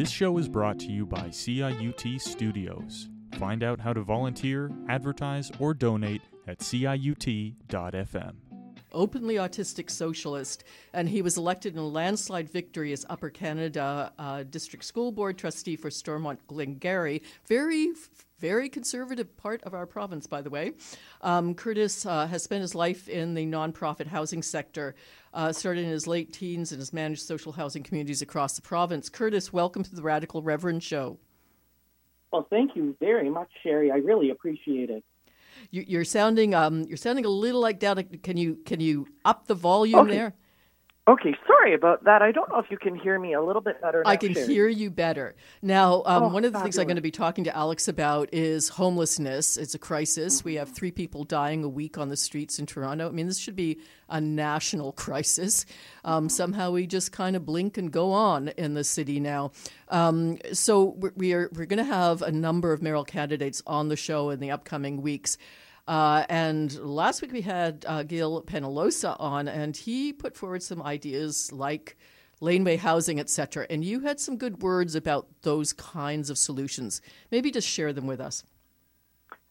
This show is brought to you by CIUT Studios. Find out how to volunteer, advertise, or donate at ciut.fm. Openly autistic socialist, and he was elected in a landslide victory as Upper Canada uh, District School Board trustee for Stormont Glengarry. Very, very conservative part of our province, by the way. Um, Curtis uh, has spent his life in the nonprofit housing sector, uh, started in his late teens and has managed social housing communities across the province. Curtis, welcome to the Radical Reverend Show. Well, thank you very much, Sherry. I really appreciate it. You, are sounding um, you're sounding a little like down. Can you can you up the volume okay. there? Okay, sorry about that. I don't know if you can hear me a little bit better. I can hear you better. Now, um, oh, one of the fabulous. things I'm going to be talking to Alex about is homelessness. It's a crisis. Mm-hmm. We have three people dying a week on the streets in Toronto. I mean, this should be a national crisis. Um, somehow we just kind of blink and go on in the city now. Um, so we are we're going to have a number of mayoral candidates on the show in the upcoming weeks. Uh, and last week we had uh, Gil Penalosa on, and he put forward some ideas like laneway housing, etc. And you had some good words about those kinds of solutions. Maybe just share them with us.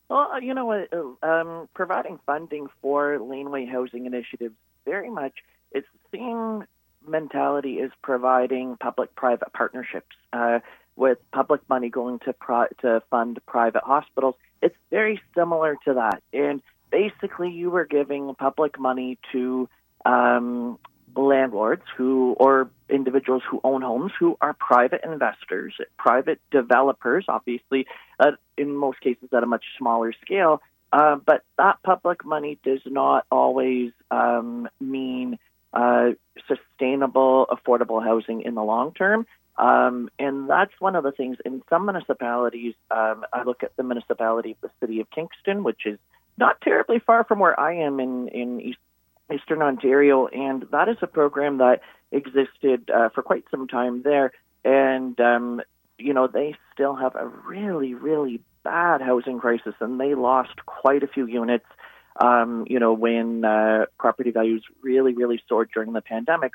Well, you know what? Um, providing funding for laneway housing initiatives very much it's the same mentality as providing public-private partnerships uh, with public money going to pro- to fund private hospitals it's very similar to that. And basically, you were giving public money to um, landlords who or individuals who own homes who are private investors, private developers, obviously, uh, in most cases at a much smaller scale. Uh, but that public money does not always um, mean uh, sustainable, affordable housing in the long term. Um, and that's one of the things in some municipalities. Um, I look at the municipality of the city of Kingston, which is not terribly far from where I am in, in East, Eastern Ontario. And that is a program that existed uh, for quite some time there. And, um, you know, they still have a really, really bad housing crisis, and they lost quite a few units. Um, you know, when uh, property values really, really soared during the pandemic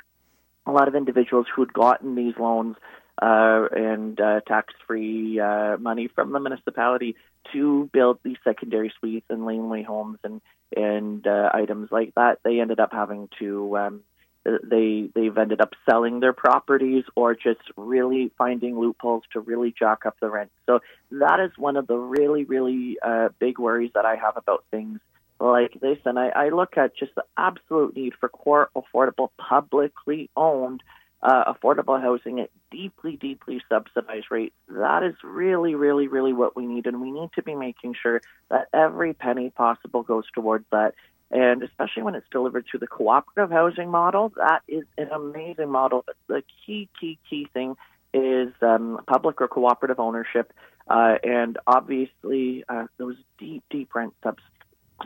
a lot of individuals who had gotten these loans uh, and uh, tax-free uh, money from the municipality to build these secondary suites and laneway homes and and uh, items like that. They ended up having to um, they they've ended up selling their properties or just really finding loopholes to really jack up the rent. So that is one of the really really uh, big worries that I have about things like this. And I, I look at just the absolute need for core, affordable, publicly owned, uh, affordable housing at deeply, deeply subsidized rates. That is really, really, really what we need. And we need to be making sure that every penny possible goes towards that. And especially when it's delivered through the cooperative housing model, that is an amazing model. But the key, key, key thing is um, public or cooperative ownership. Uh, and obviously, uh, those deep, deep rent subsidies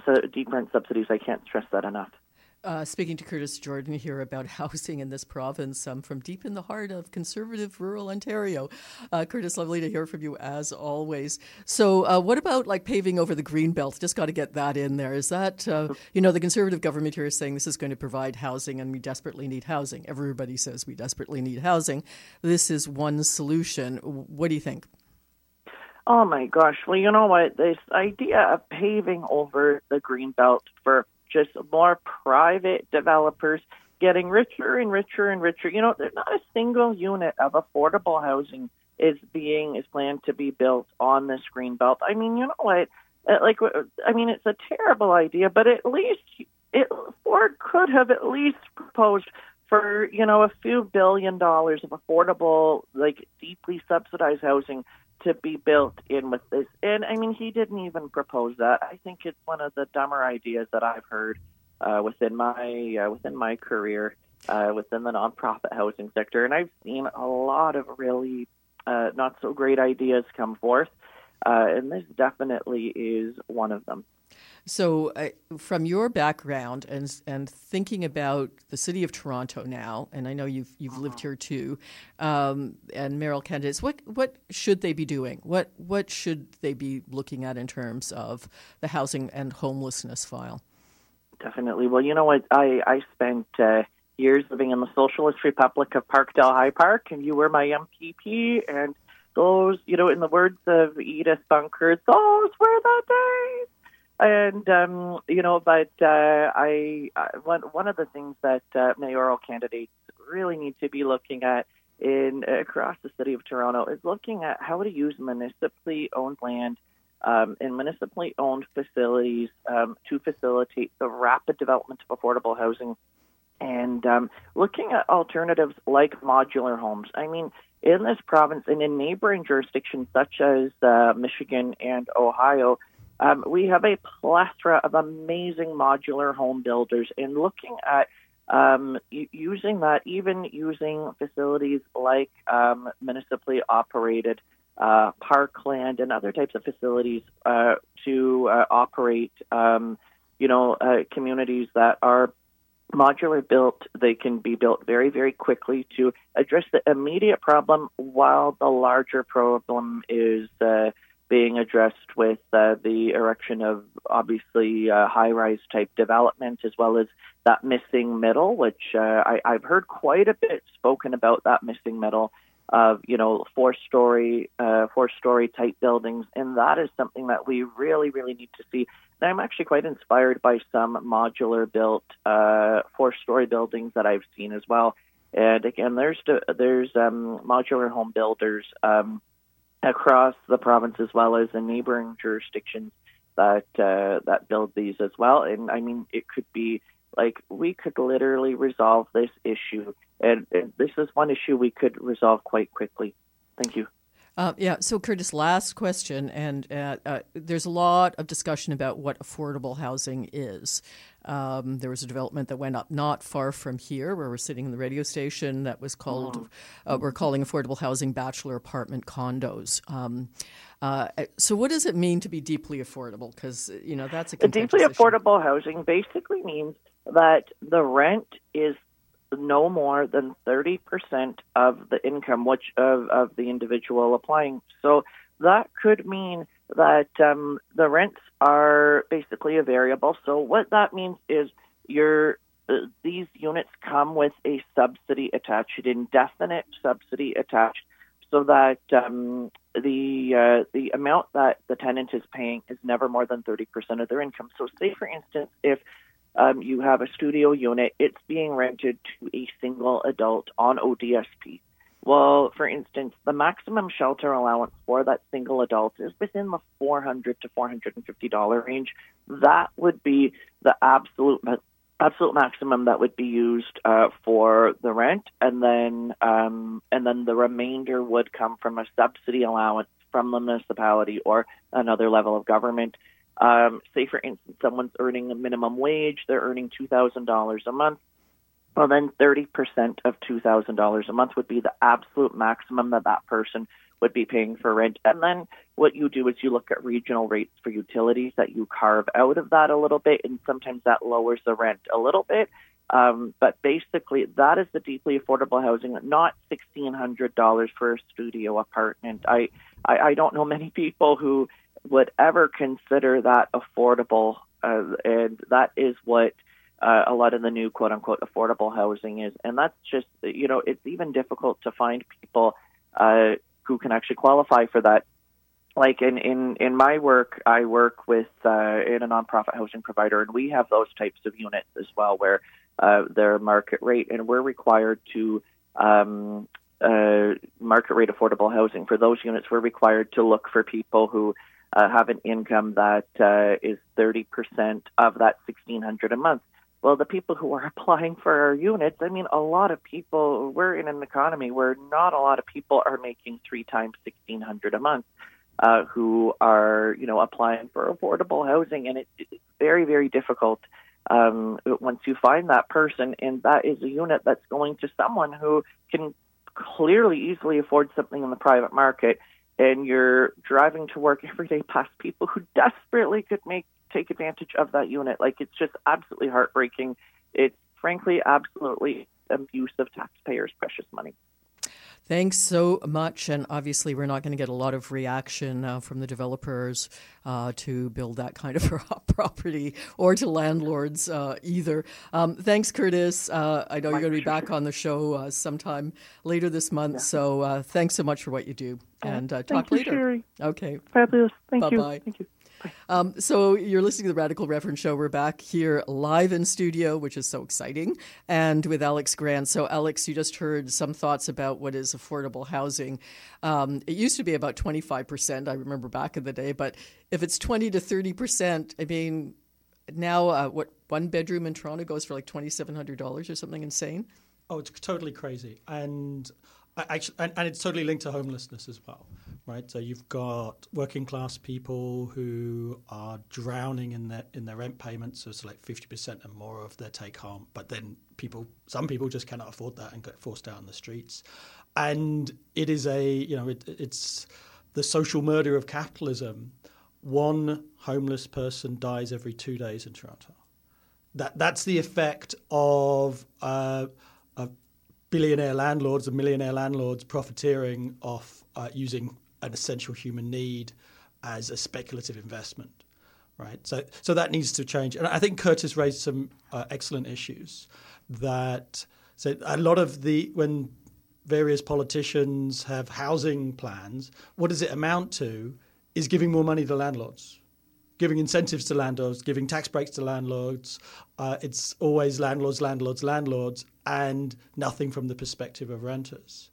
so deep rent subsidies. I can't stress that enough. Uh, speaking to Curtis Jordan here about housing in this province um, from deep in the heart of conservative rural Ontario. Uh, Curtis, lovely to hear from you as always. So, uh, what about like paving over the green belt? Just got to get that in there. Is that, uh, you know, the conservative government here is saying this is going to provide housing and we desperately need housing. Everybody says we desperately need housing. This is one solution. What do you think? Oh my gosh. Well, you know what? This idea of paving over the green belt for just more private developers getting richer and richer and richer. You know, there's not a single unit of affordable housing is being is planned to be built on this green belt. I mean, you know what? Uh, like, I mean, it's a terrible idea, but at least it Ford could have at least proposed for you know a few billion dollars of affordable, like deeply subsidized housing to be built in with this. And I mean, he didn't even propose that. I think it's one of the dumber ideas that I've heard uh, within my uh, within my career uh, within the nonprofit housing sector. And I've seen a lot of really uh, not so great ideas come forth, uh, and this definitely is one of them. So, uh, from your background and and thinking about the city of Toronto now, and I know you've you've uh-huh. lived here too, um, and mayoral candidates, what what should they be doing? What what should they be looking at in terms of the housing and homelessness file? Definitely. Well, you know what, I I spent uh, years living in the Socialist Republic of Parkdale High Park, and you were my MPP. And those, you know, in the words of Edith Bunker, those were the days. And um, you know, but uh, I, I one one of the things that uh, mayoral candidates really need to be looking at in across the city of Toronto is looking at how to use municipally owned land um, and municipally owned facilities um, to facilitate the rapid development of affordable housing and um, looking at alternatives like modular homes. I mean, in this province and in neighboring jurisdictions such as uh, Michigan and Ohio, um, we have a plethora of amazing modular home builders. And looking at um, using that, even using facilities like um, municipally operated uh, parkland and other types of facilities uh, to uh, operate, um, you know, uh, communities that are modular built. They can be built very, very quickly to address the immediate problem while the larger problem is uh, being addressed with uh, the erection of obviously uh, high rise type development as well as that missing middle, which uh, I, I've heard quite a bit spoken about that missing middle of you know four story uh, four story type buildings, and that is something that we really really need to see. And I'm actually quite inspired by some modular built uh, four story buildings that I've seen as well. And again, there's there's um, modular home builders. Um, across the province as well as in neighboring jurisdictions that uh, that build these as well. And I mean, it could be like we could literally resolve this issue, and, and this is one issue we could resolve quite quickly. Thank you. Uh, yeah. So, Curtis, last question, and uh, uh, there's a lot of discussion about what affordable housing is. Um, there was a development that went up not far from here, where we're sitting in the radio station, that was called uh, we're calling affordable housing bachelor apartment condos. Um, uh, so, what does it mean to be deeply affordable? Because you know that's a deeply affordable housing basically means that the rent is no more than 30% of the income which of, of the individual applying. So that could mean that um, the rents are basically a variable. So what that means is your uh, these units come with a subsidy attached, an indefinite subsidy attached, so that um, the uh, the amount that the tenant is paying is never more than thirty percent of their income. So, say for instance, if um, you have a studio unit, it's being rented to a single adult on ODSP. Well, for instance, the maximum shelter allowance for that single adult is within the 400 to 450 dollar range. That would be the absolute absolute maximum that would be used uh, for the rent, and then um, and then the remainder would come from a subsidy allowance from the municipality or another level of government. Um, say, for instance, someone's earning a minimum wage, they're earning $2,000 a month. Well, then 30% of $2,000 a month would be the absolute maximum that that person would be paying for rent. And then what you do is you look at regional rates for utilities that you carve out of that a little bit, and sometimes that lowers the rent a little bit. Um, but basically, that is the deeply affordable housing, not sixteen hundred dollars for a studio apartment. I, I I don't know many people who would ever consider that affordable, uh, and that is what uh, a lot of the new quote unquote affordable housing is. And that's just, you know, it's even difficult to find people uh, who can actually qualify for that. Like in, in, in my work, I work with uh, in a nonprofit housing provider, and we have those types of units as well, where uh, they're market rate, and we're required to um, uh, market rate affordable housing. For those units, we're required to look for people who uh, have an income that uh, is 30% of that 1600 a month. Well, the people who are applying for our units, I mean, a lot of people, we're in an economy where not a lot of people are making three times 1600 a month. Uh, who are, you know, applying for affordable housing, and it, it's very, very difficult um, once you find that person, and that is a unit that's going to someone who can clearly easily afford something in the private market and you're driving to work every day past people who desperately could make take advantage of that unit. Like it's just absolutely heartbreaking. It's frankly absolutely abuse of taxpayers' precious money. Thanks so much. And obviously, we're not going to get a lot of reaction uh, from the developers uh, to build that kind of property or to landlords uh, either. Um, thanks, Curtis. Uh, I know you're going to be back on the show uh, sometime later this month. Yeah. So uh, thanks so much for what you do. And talk you, later. Sherry. Okay. Fabulous. Thank Bye-bye. you. Thank you. Um, so you're listening to the Radical Reverend Show. We're back here live in studio, which is so exciting, and with Alex Grant. So Alex, you just heard some thoughts about what is affordable housing. Um, it used to be about 25 percent. I remember back in the day, but if it's 20 to 30 percent, I mean, now uh, what one bedroom in Toronto goes for like $2,700 or something insane. Oh, it's totally crazy, and actually, and, and it's totally linked to homelessness as well right? So you've got working class people who are drowning in their in their rent payments, so it's like fifty percent and more of their take home. But then people, some people just cannot afford that and get forced out on the streets, and it is a you know it, it's the social murder of capitalism. One homeless person dies every two days in Toronto. That that's the effect of. Uh, billionaire landlords and millionaire landlords profiteering off uh, using an essential human need as a speculative investment, right? So, so that needs to change. And I think Curtis raised some uh, excellent issues that so a lot of the when various politicians have housing plans, what does it amount to? Is giving more money to landlords, giving incentives to landlords, giving tax breaks to landlords. Uh, it's always landlords, landlords, landlords, and nothing from the perspective of renters.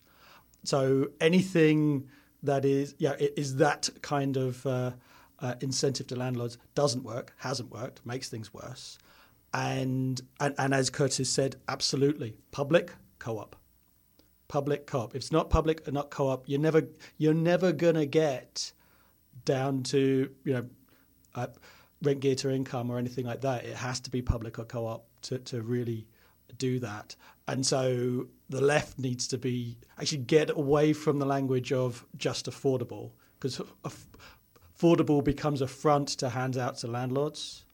So anything that is yeah is that kind of uh, uh, incentive to landlords doesn't work, hasn't worked, makes things worse, and and, and as Curtis said, absolutely public co-op, public co-op. If it's not public and not co-op, you're never you're never gonna get down to you know uh, rent gear to income or anything like that. It has to be public or co-op to to really do that. And so the left needs to be actually get away from the language of just affordable because affordable becomes a front to handouts to landlords.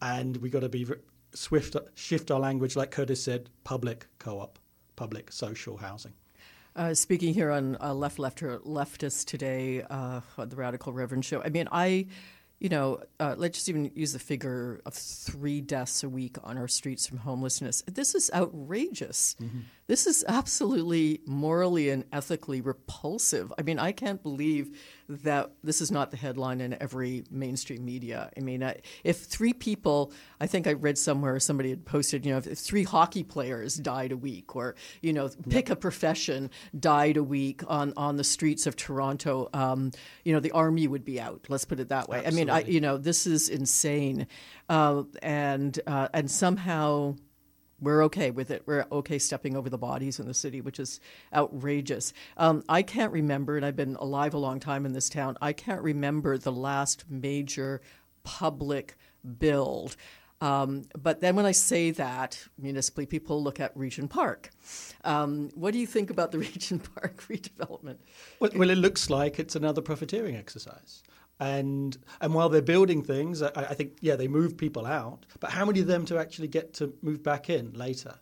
And we've got to be swift, shift our language, like Curtis said, public co op, public social housing. Uh, speaking here on uh, Left Lefter Leftist today, uh, the Radical Reverend Show. I mean, I you know, uh, let's just even use the figure of three deaths a week on our streets from homelessness. This is outrageous. Mm-hmm. This is absolutely morally and ethically repulsive. I mean, I can't believe that this is not the headline in every mainstream media. I mean, if three people, I think I read somewhere somebody had posted, you know, if three hockey players died a week, or you know, pick a profession died a week on on the streets of Toronto, um, you know, the army would be out. Let's put it that way. Absolutely. I mean, I, you know, this is insane, uh, and uh, and somehow we're okay with it. We're okay stepping over the bodies in the city, which is outrageous. Um, I can't remember, and I've been alive a long time in this town, I can't remember the last major public build. Um, but then when I say that municipally, people look at Regent Park. Um, what do you think about the Regent Park redevelopment? Well, well, it looks like it's another profiteering exercise. And and while they're building things, I, I, think yeah they move people out, but how many of them to actually get to move back in later?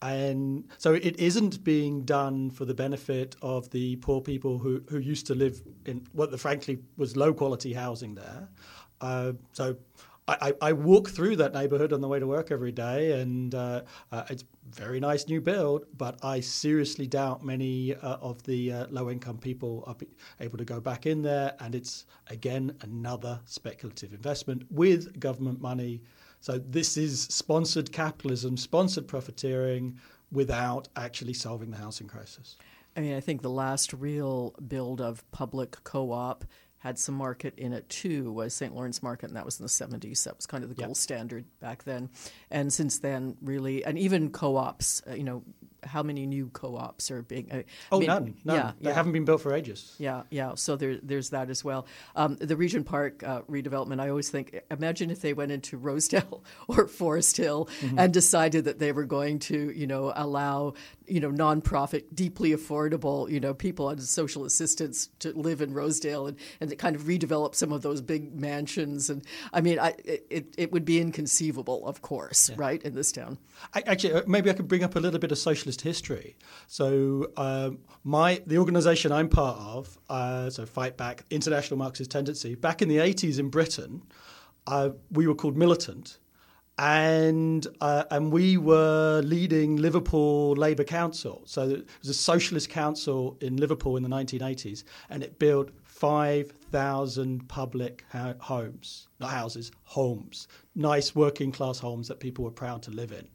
And so it isn't being done for the benefit of the poor people who, who used to live in what the, frankly was low quality housing there. Uh, so I, I, walk through that neighborhood on the way to work every day, and uh, uh, it's very nice new build. But I seriously doubt many uh, of the uh, low income people are able to go back in there. And it's again another speculative investment with government money. So this is sponsored capitalism, sponsored profiteering, without actually solving the housing crisis. I mean, I think the last real build of public co op had some market in it too was St. Lawrence Market, and that was in the 70s. That was kind of the gold standard back then. And since then, really, and even co ops, uh, you know, how many new co-ops are being? Uh, oh, mean, none. None. Yeah, they yeah. haven't been built for ages. Yeah, yeah. So there, there's that as well. Um, the Regent Park uh, redevelopment. I always think, imagine if they went into Rosedale or Forest Hill mm-hmm. and decided that they were going to, you know, allow, you know, nonprofit, deeply affordable, you know, people on social assistance to live in Rosedale and and kind of redevelop some of those big mansions. And I mean, I, it it would be inconceivable, of course, yeah. right, in this town. I, actually, uh, maybe I could bring up a little bit of social socialist history. So um, my the organisation I'm part of, uh, so Fight Back International Marxist Tendency, back in the 80s in Britain, uh, we were called Militant and uh, and we were leading Liverpool Labour Council. So it was a socialist council in Liverpool in the 1980s, and it built 5,000 public ha- homes, not houses, homes, nice working class homes that people were proud to live in,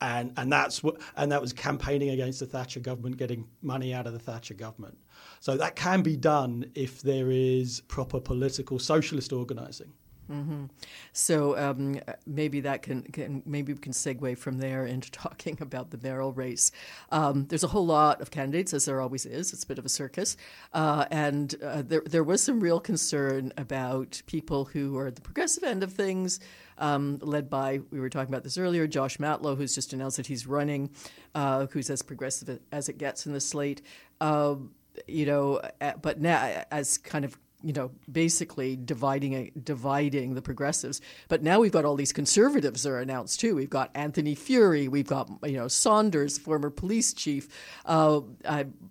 and and that's what and that was campaigning against the Thatcher government, getting money out of the Thatcher government. So that can be done if there is proper political socialist organising. Mm-hmm. So um, maybe that can, can, maybe we can segue from there into talking about the mayoral race. Um, there's a whole lot of candidates, as there always is. It's a bit of a circus, uh, and uh, there there was some real concern about people who are at the progressive end of things. Um, led by, we were talking about this earlier, Josh Matlow, who's just announced that he's running, uh, who's as progressive as it gets in the slate. Um, you know, but now as kind of you know, basically dividing dividing the progressives. But now we've got all these conservatives that are announced too. We've got Anthony Furey. we've got you know Saunders, former police chief, uh,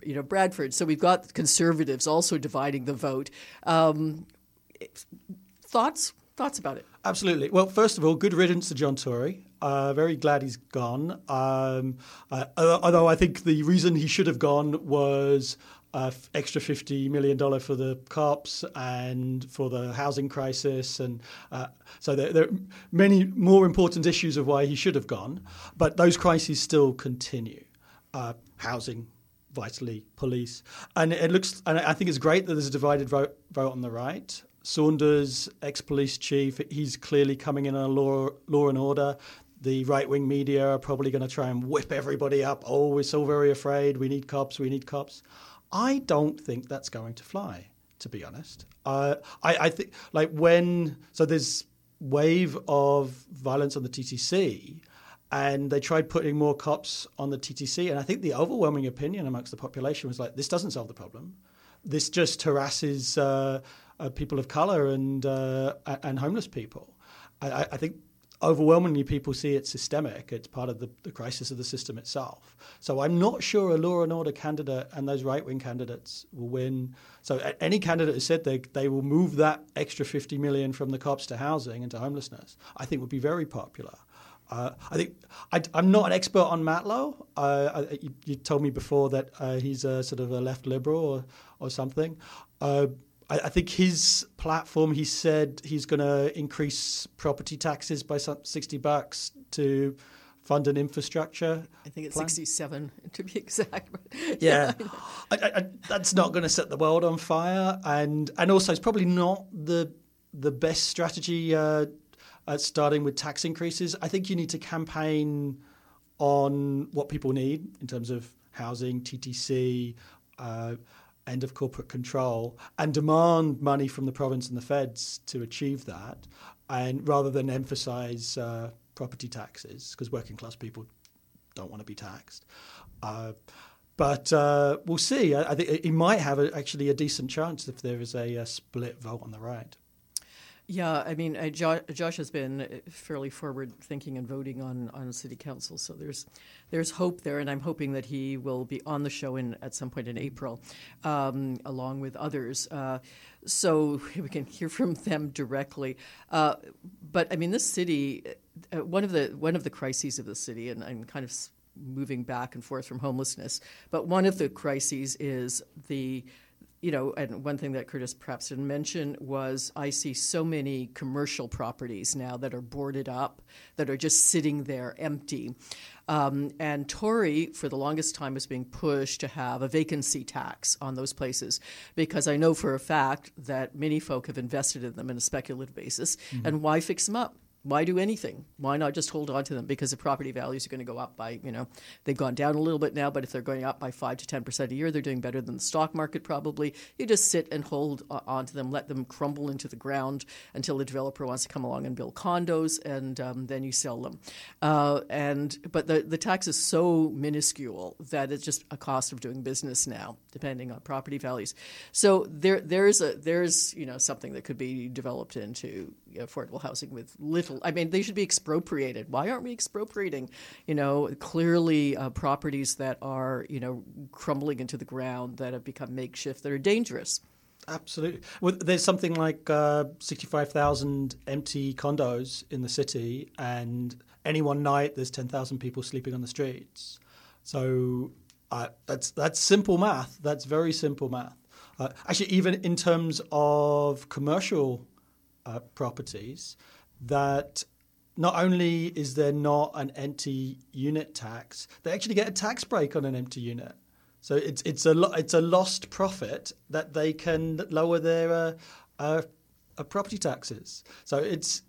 you know Bradford. So we've got conservatives also dividing the vote. Um, thoughts thoughts about it? Absolutely. Well, first of all, good riddance to John Tory. Uh, very glad he's gone. Um, uh, although I think the reason he should have gone was extra $50 million for the cops and for the housing crisis. And uh, so there, there, are many more important issues of why he should have gone. But those crises still continue. Uh, housing, vitally, police. And it looks, and I think it's great that there's a divided vote, vote on the right. Saunders, ex police chief, he's clearly coming in on law, law and order the right wing media are probably going to try and whip everybody up. Oh, we're so very afraid. We need cops. We need cops. I don't think that's going to fly, to be honest. Uh, I, I think, like, when, so there's wave of violence on the TTC, and they tried putting more cops on the TTC, and I think the overwhelming opinion amongst the population was like, this doesn't solve the problem. This just harasses uh, uh, people of color and uh, and homeless people. I, I think overwhelmingly people see it systemic. It's part of the, the crisis of the system itself. So I'm not sure a law and order candidate and those right wing candidates will win. So any candidate who said they, they will move that extra 50 million from the cops to housing and to homelessness, I think would be very popular. Uh, I think I, am not an expert on Matlow. Uh, I, you, you, told me before that uh, he's a sort of a left liberal or, or something. I, I think his platform, he said he's going to increase property taxes by some 60 bucks to fund an infrastructure. I think it's plan. 67 to be exact. yeah, I, I, that's not going to set the world on fire, and and also it's probably not the the best strategy uh, at starting with tax increases. I think you need to campaign on what people need in terms of housing, TTC. Uh, end of corporate control and demand money from the province and the feds to achieve that, and rather than emphasize uh, property taxes because working class people don't want to be taxed. Uh, but uh, we'll see. I, I, think he might have a, actually a decent chance if there is a, a split vote on the right. Yeah, I mean, uh, jo- Josh has been uh, fairly forward thinking and voting on, on city council, so there's there's hope there, and I'm hoping that he will be on the show in at some point in April, um, along with others, uh, so we can hear from them directly. Uh, but I mean, this city, uh, one of the one of the crises of the city, and I'm kind of moving back and forth from homelessness, but one of the crises is the you know, and one thing that Curtis perhaps didn't mention was I see so many commercial properties now that are boarded up, that are just sitting there empty. Um, and Tory, for the longest time, was being pushed to have a vacancy tax on those places because I know for a fact that many folk have invested in them on a speculative basis. Mm-hmm. And why fix them up? Why do anything? Why not just hold on to them? Because the property values are going to go up by, you know, they've gone down a little bit now, but if they're going up by 5 to 10% a year, they're doing better than the stock market probably. You just sit and hold on to them, let them crumble into the ground until the developer wants to come along and build condos, and um, then you sell them. Uh, and But the, the tax is so minuscule that it's just a cost of doing business now, depending on property values. So there, there's, a, there's, you know, something that could be developed into affordable housing with little. I mean, they should be expropriated. Why aren't we expropriating, you know, clearly uh, properties that are, you know, crumbling into the ground that have become makeshift that are dangerous? Absolutely. Well, there's something like uh, 65,000 empty condos in the city, and any one night there's 10,000 people sleeping on the streets. So uh, that's that's simple math. That's very simple math. Uh, actually, even in terms of commercial uh, properties, that not only is there not an empty unit tax, they actually get a tax break on an empty unit. So it's it's a lo- it's a lost profit that they can lower their uh, uh, uh property taxes. So it's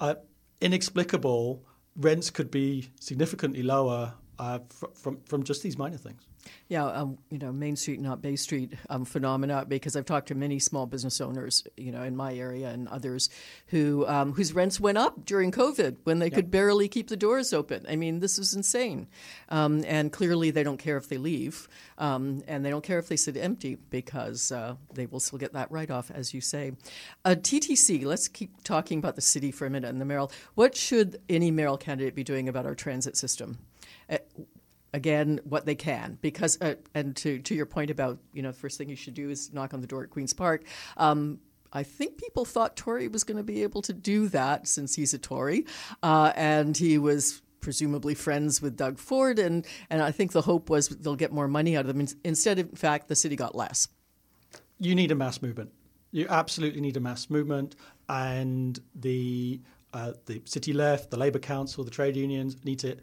uh, inexplicable. Rents could be significantly lower uh, fr- from from just these minor things. Yeah, um, you know, Main Street, not Bay Street um, phenomena. Because I've talked to many small business owners, you know, in my area and others, who um, whose rents went up during COVID when they yep. could barely keep the doors open. I mean, this is insane. Um, and clearly, they don't care if they leave, um, and they don't care if they sit empty because uh, they will still get that write off, as you say. Uh, TTC. Let's keep talking about the city for a minute and the mayoral. What should any mayoral candidate be doing about our transit system? Again what they can because uh, and to to your point about you know the first thing you should do is knock on the door at Queens Park. Um, I think people thought Tory was going to be able to do that since he's a Tory, uh, and he was presumably friends with Doug Ford, and and I think the hope was they'll get more money out of them. Instead, in fact, the city got less. You need a mass movement. You absolutely need a mass movement, and the uh, the city left, the Labour Council, the trade unions need to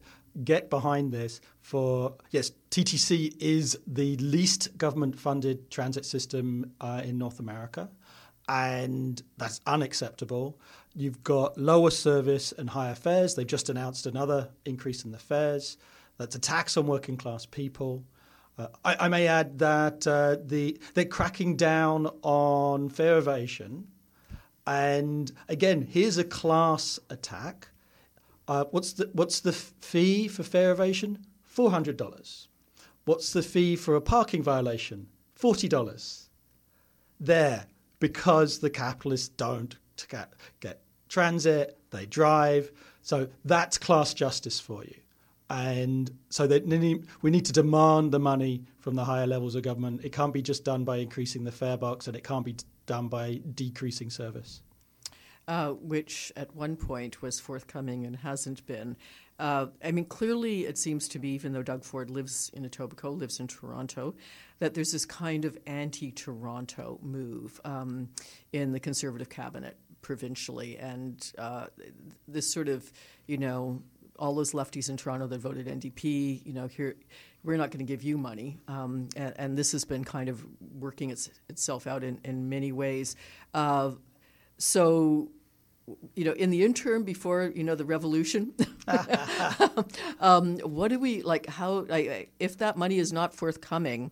get behind this for yes ttc is the least government funded transit system uh, in north america and that's unacceptable. You've got lower service and higher fares. They've just announced another increase in the fares. That's a tax on working class people. Uh, I, I, may add that uh, the they're cracking down on fare evasion. And again here's a class attack uh, what's the what's the fee for fare evasion? Four hundred dollars. What's the fee for a parking violation? Forty dollars. There, because the capitalists don't get, get transit, they drive. So that's class justice for you. And so that we need to demand the money from the higher levels of government. It can't be just done by increasing the fare box, and it can't be done by decreasing service uh, which at one point was forthcoming and hasn't been. Uh, I mean, clearly, it seems to be, even though Doug Ford lives in Etobicoke, lives in Toronto, that there's this kind of anti Toronto move um, in the Conservative cabinet provincially. And uh, this sort of, you know, all those lefties in Toronto that voted NDP, you know, here we're not going to give you money, um, and, and, this has been kind of working its, itself out in, in many ways. Uh, so you know, in the interim before you know the revolution, um, what do we like? How like, if that money is not forthcoming?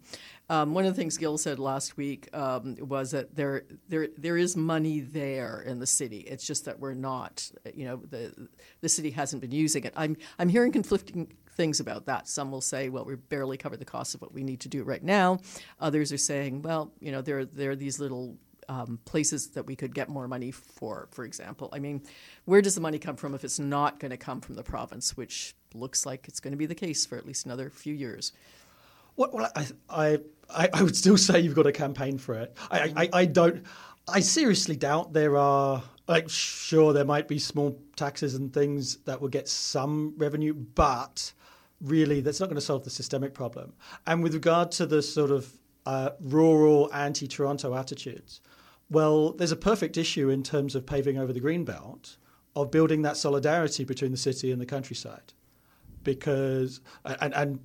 Um, one of the things Gil said last week um, was that there there there is money there in the city. It's just that we're not. You know, the the city hasn't been using it. I'm I'm hearing conflicting things about that. Some will say, well, we barely covered the cost of what we need to do right now. Others are saying, well, you know, there there are these little um, places that we could get more money for, for example. I mean, where does the money come from if it's not going to come from the province, which looks like it's going to be the case for at least another few years? Well, I, I, I would still say you've got a campaign for it. I, I, I don't. I seriously doubt there are. Like, sure, there might be small taxes and things that will get some revenue, but really, that's not going to solve the systemic problem. And with regard to the sort of uh, rural anti-Toronto attitudes, well, there's a perfect issue in terms of paving over the green belt of building that solidarity between the city and the countryside, because and and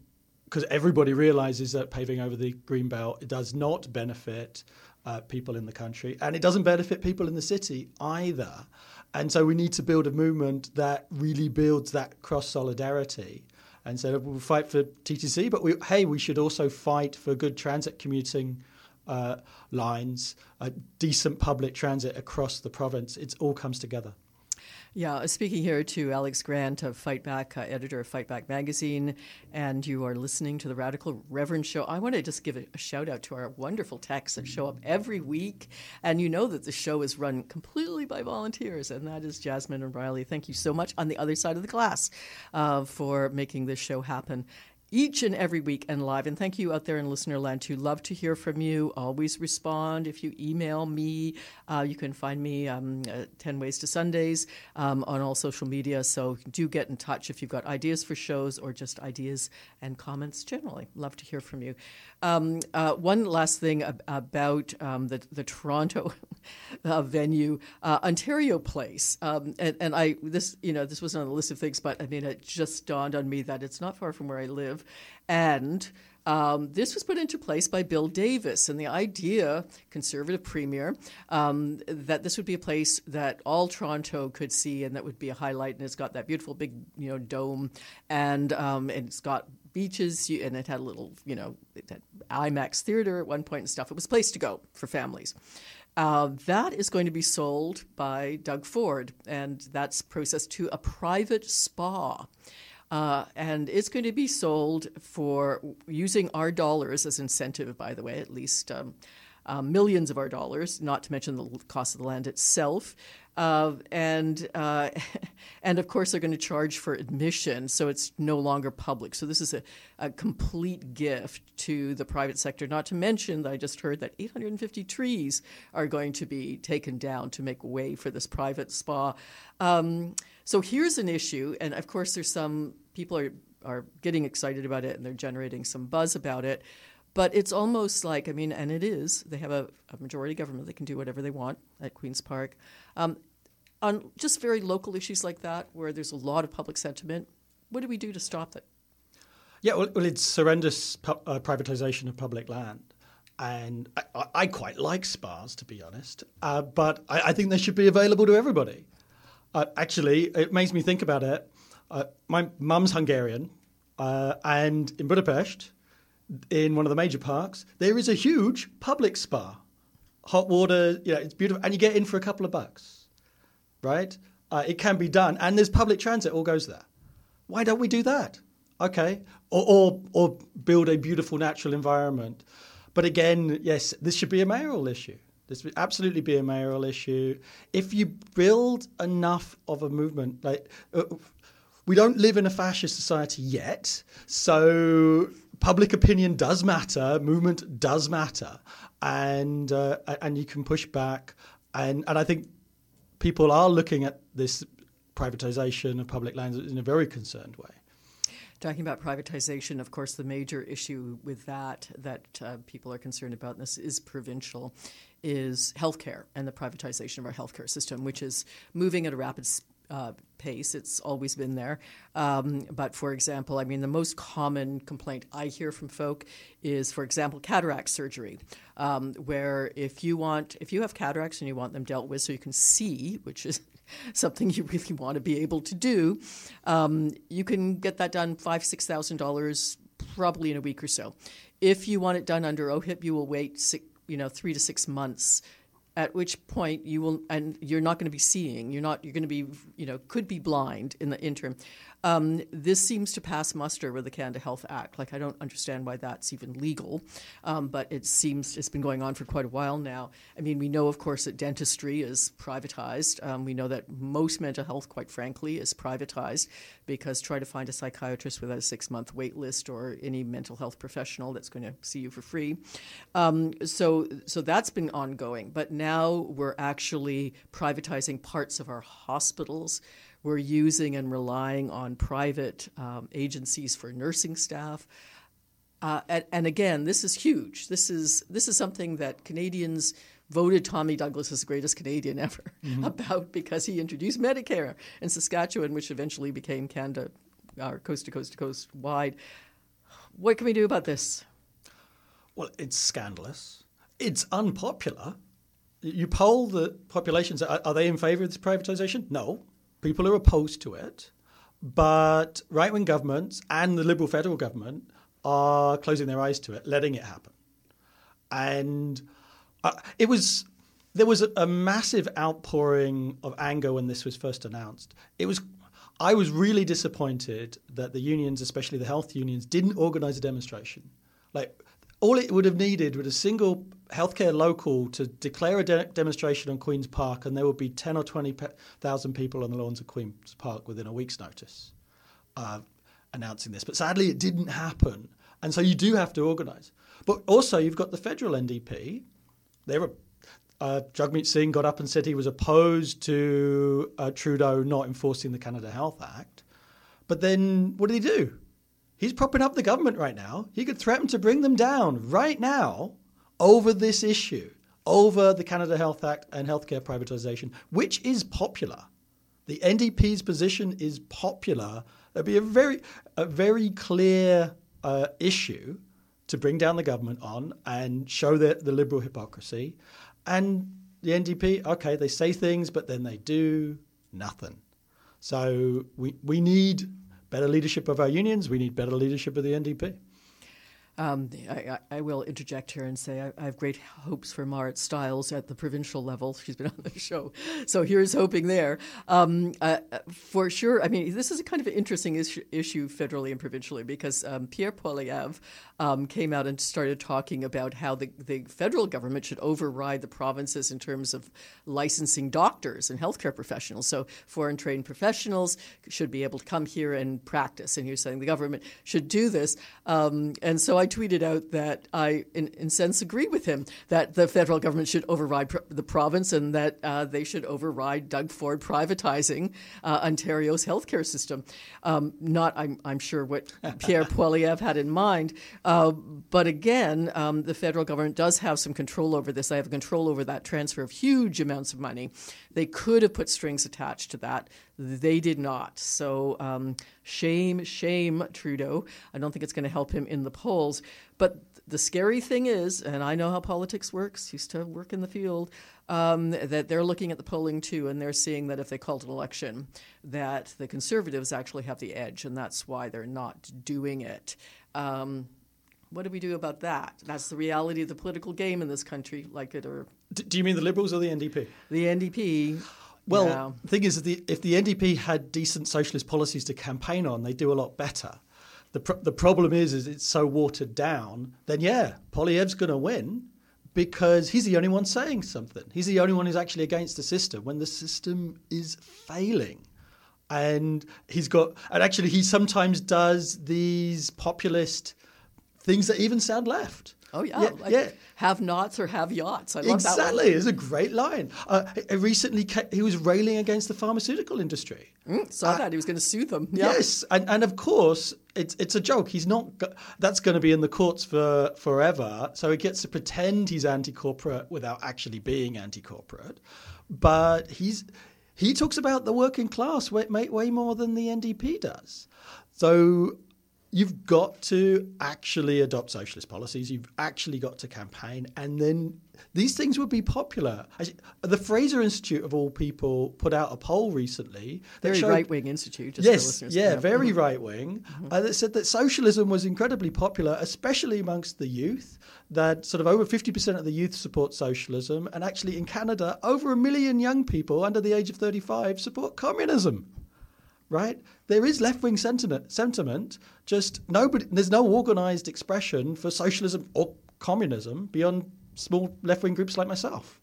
because everybody realizes that paving over the green belt does not benefit uh, people in the country, and it doesn't benefit people in the city either. And so we need to build a movement that really builds that cross solidarity and so we'll fight for TTC, but we, hey, we should also fight for good transit commuting uh, lines, decent public transit across the province. It all comes together. Yeah, uh, speaking here to Alex Grant of Fight Back, uh, editor of Fight Back magazine, and you are listening to the Radical Reverend Show. I want to just give a, a shout out to our wonderful techs that show up every week, and you know that the show is run completely by volunteers, and that is Jasmine and Riley. Thank you so much on the other side of the glass uh, for making this show happen each and every week and live. And thank you out there in listener land too. Love to hear from you. Always respond. If you email me, uh, you can find me um, 10 Ways to Sundays um, on all social media. So do get in touch if you've got ideas for shows or just ideas and comments generally. Love to hear from you. Um, uh, one last thing ab- about um, the, the Toronto uh, venue, uh, Ontario Place. Um, and, and I, this, you know, this wasn't on the list of things, but I mean, it just dawned on me that it's not far from where I live. And um, this was put into place by Bill Davis, and the idea, conservative premier, um, that this would be a place that all Toronto could see, and that would be a highlight. And it's got that beautiful big, you know, dome, and um, and it's got beaches, and it had a little, you know, it had IMAX theater at one point and stuff. It was a place to go for families. Uh, that is going to be sold by Doug Ford, and that's processed to a private spa. Uh, and it's going to be sold for using our dollars as incentive, by the way, at least um, uh, millions of our dollars, not to mention the cost of the land itself. Uh, and uh, and of course they're going to charge for admission, so it's no longer public. So this is a, a complete gift to the private sector. Not to mention that I just heard that 850 trees are going to be taken down to make way for this private spa. Um, so here's an issue, and of course, there's some people are are getting excited about it and they're generating some buzz about it. But it's almost like, I mean, and it is, they have a, a majority government, they can do whatever they want at Queen's Park. Um, on just very local issues like that, where there's a lot of public sentiment, what do we do to stop it? Yeah, well, well it's horrendous pu- uh, privatization of public land. And I, I, quite like spas, to be honest, uh, but I, I, think they should be available to everybody. Uh, actually, it makes me think about it. Uh, my mum's Hungarian, uh, and in Budapest, in one of the major parks, there is a huge public spa. Hot water, you know, it's beautiful, and you get in for a couple of bucks, right? Uh, it can be done, and there's public transit all goes there. Why don't we do that? Okay, or, or or build a beautiful natural environment. But again, yes, this should be a mayoral issue. This would absolutely be a mayoral issue. If you build enough of a movement, like uh, we don't live in a fascist society yet, so public opinion does matter, movement does matter, and uh, and you can push back, and and I think people are looking at this privatization of public lands in a very concerned way. Talking about privatization, of course, the major issue with that that uh, people are concerned about, and this is provincial, is healthcare and the privatization of our healthcare system, which is moving at a rapid uh, pace. It's always been there. Um, but for example, I mean, the most common complaint I hear from folk is, for example, cataract surgery, um, where if you want, if you have cataracts and you want them dealt with so you can see, which is something you really want to be able to do, um, you can get that done five, six thousand dollars probably in a week or so. If you want it done under OHIP, you will wait six, you know three to six months at which point you will and you're not going to be seeing you're not you're going to be you know could be blind in the interim um, this seems to pass muster with the Canada Health Act. Like, I don't understand why that's even legal, um, but it seems it's been going on for quite a while now. I mean, we know, of course, that dentistry is privatized. Um, we know that most mental health, quite frankly, is privatized because try to find a psychiatrist without a six month wait list or any mental health professional that's going to see you for free. Um, so, so that's been ongoing. But now we're actually privatizing parts of our hospitals we're using and relying on private um, agencies for nursing staff. Uh, and, and, again, this is huge. This is this is something that Canadians voted Tommy Douglas as the greatest Canadian ever mm-hmm. about because he introduced Medicare in Saskatchewan, which eventually became Canada, uh, coast to coast to coast wide. What can we do about this? Well, it's scandalous. It's unpopular. You poll the populations. Are, are they in favour of this privatisation? No. People are opposed to it, but right wing governments and the Liberal federal government are closing their eyes to it, letting it happen. And uh, it was there was a, a massive outpouring of anger when this was first announced. It was I was really disappointed that the unions, especially the health unions, didn't organize a demonstration. Like all it would have needed was a single healthcare local to declare a de- demonstration on Queen's Park, and there would be 10 or 20,000 people on the lawns of Queen's Park within a week's notice uh, announcing this. But sadly, it didn't happen. And so you do have to organise. But also, you've got the federal NDP. They were. Uh, Jagmeet Singh got up and said he was opposed to uh, Trudeau not enforcing the Canada Health Act. But then what did he do? He's propping up the government right now. He could threaten to bring them down right now over this issue, over the Canada Health Act and healthcare privatisation, which is popular. The NDP's position is popular. It'd be a very, a very clear uh, issue to bring down the government on and show the, the liberal hypocrisy. And the NDP, okay, they say things, but then they do nothing. So we, we need better leadership of our unions. We need better leadership of the NDP. Um, I, I, will interject here and say I, I, have great hopes for Marit Stiles at the provincial level. She's been on the show, so here's hoping there. Um, uh, for sure, I mean, this is a kind of an interesting issue, issue federally and provincially because um, Pierre Poilievre um, came out and started talking about how the, the federal government should override the provinces in terms of licensing doctors and healthcare professionals. So foreign trained professionals should be able to come here and practice. And he was saying the government should do this. Um, and so I tweeted out that I, in, in sense, agree with him that the federal government should override pr- the province and that uh, they should override Doug Ford privatizing uh, Ontario's healthcare system. Um, not, I'm, I'm, sure, what Pierre Poilievre had in mind. Uh, but again, um, the federal government does have some control over this. They have control over that transfer of huge amounts of money. They could have put strings attached to that. They did not. So um, shame, shame, Trudeau. I don't think it's going to help him in the polls. But the scary thing is, and I know how politics works, used to work in the field, um, that they're looking at the polling too, and they're seeing that if they called an election, that the Conservatives actually have the edge, and that's why they're not doing it. Um, what do we do about that? That's the reality of the political game in this country, like it or. Do you mean the Liberals or the NDP? The NDP. Well, yeah. the thing is, if the, if the NDP had decent socialist policies to campaign on, they'd do a lot better. The, pr- the problem is, is it's so watered down. Then yeah, Poilievre's going to win because he's the only one saying something. He's the only one who's actually against the system when the system is failing. And he's got, and actually, he sometimes does these populist things that even sound left. Oh yeah, yeah, like yeah. have nots or have yachts. I love exactly. that. Exactly, it's a great line. Uh, recently, he was railing against the pharmaceutical industry. Mm, saw uh, that he was going to sue them. Yes, and, and of course it's it's a joke. He's not. That's going to be in the courts for forever. So he gets to pretend he's anti-corporate without actually being anti-corporate. But he's he talks about the working class way, way more than the NDP does. So you've got to actually adopt socialist policies. You've actually got to campaign, and then these things would be popular. The Fraser Institute, of all people, put out a poll recently. Very right wing institute. yes, yeah, very right wing. Mm-hmm. Uh, that said that socialism was incredibly popular, especially amongst the youth. That sort of over fifty percent of the youth support socialism, and actually in Canada, over a million young people under the age of thirty-five support communism right? There is left wing sentiment, sentiment, just nobody, there's no organized expression for socialism or communism beyond small left wing groups like myself.